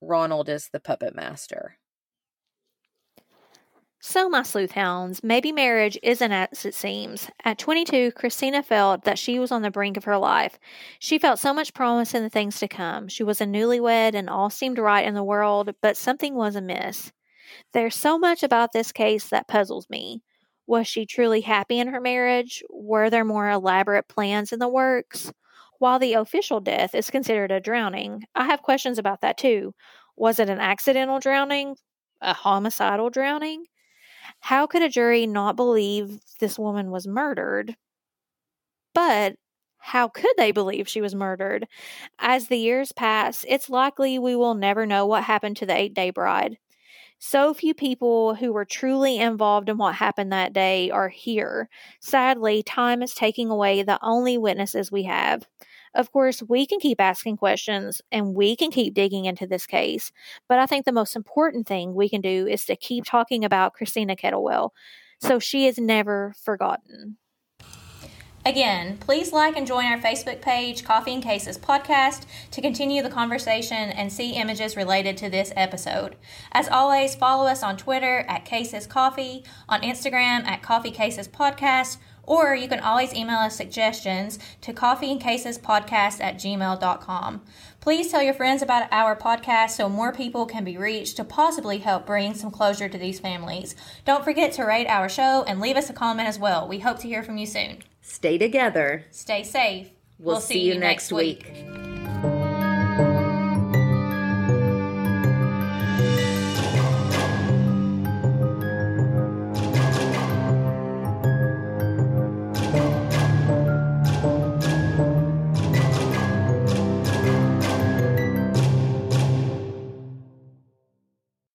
Ronald is the puppet master. So, my sleuth hounds, maybe marriage isn't as it seems. At 22, Christina felt that she was on the brink of her life. She felt so much promise in the things to come. She was a newlywed and all seemed right in the world, but something was amiss. There's so much about this case that puzzles me. Was she truly happy in her marriage? Were there more elaborate plans in the works? While the official death is considered a drowning, I have questions about that too. Was it an accidental drowning? A homicidal drowning? How could a jury not believe this woman was murdered? But how could they believe she was murdered? As the years pass, it's likely we will never know what happened to the eight day bride. So few people who were truly involved in what happened that day are here. Sadly, time is taking away the only witnesses we have. Of course, we can keep asking questions and we can keep digging into this case, but I think the most important thing we can do is to keep talking about Christina Kettlewell so she is never forgotten. Again, please like and join our Facebook page, Coffee and Cases Podcast, to continue the conversation and see images related to this episode. As always, follow us on Twitter at Cases Coffee, on Instagram at Coffee Cases Podcast, or you can always email us suggestions to coffeeandcasespodcast at gmail.com. Please tell your friends about our podcast so more people can be reached to possibly help bring some closure to these families. Don't forget to rate our show and leave us a comment as well. We hope to hear from you soon. Stay together. Stay safe. We'll, see, you next week.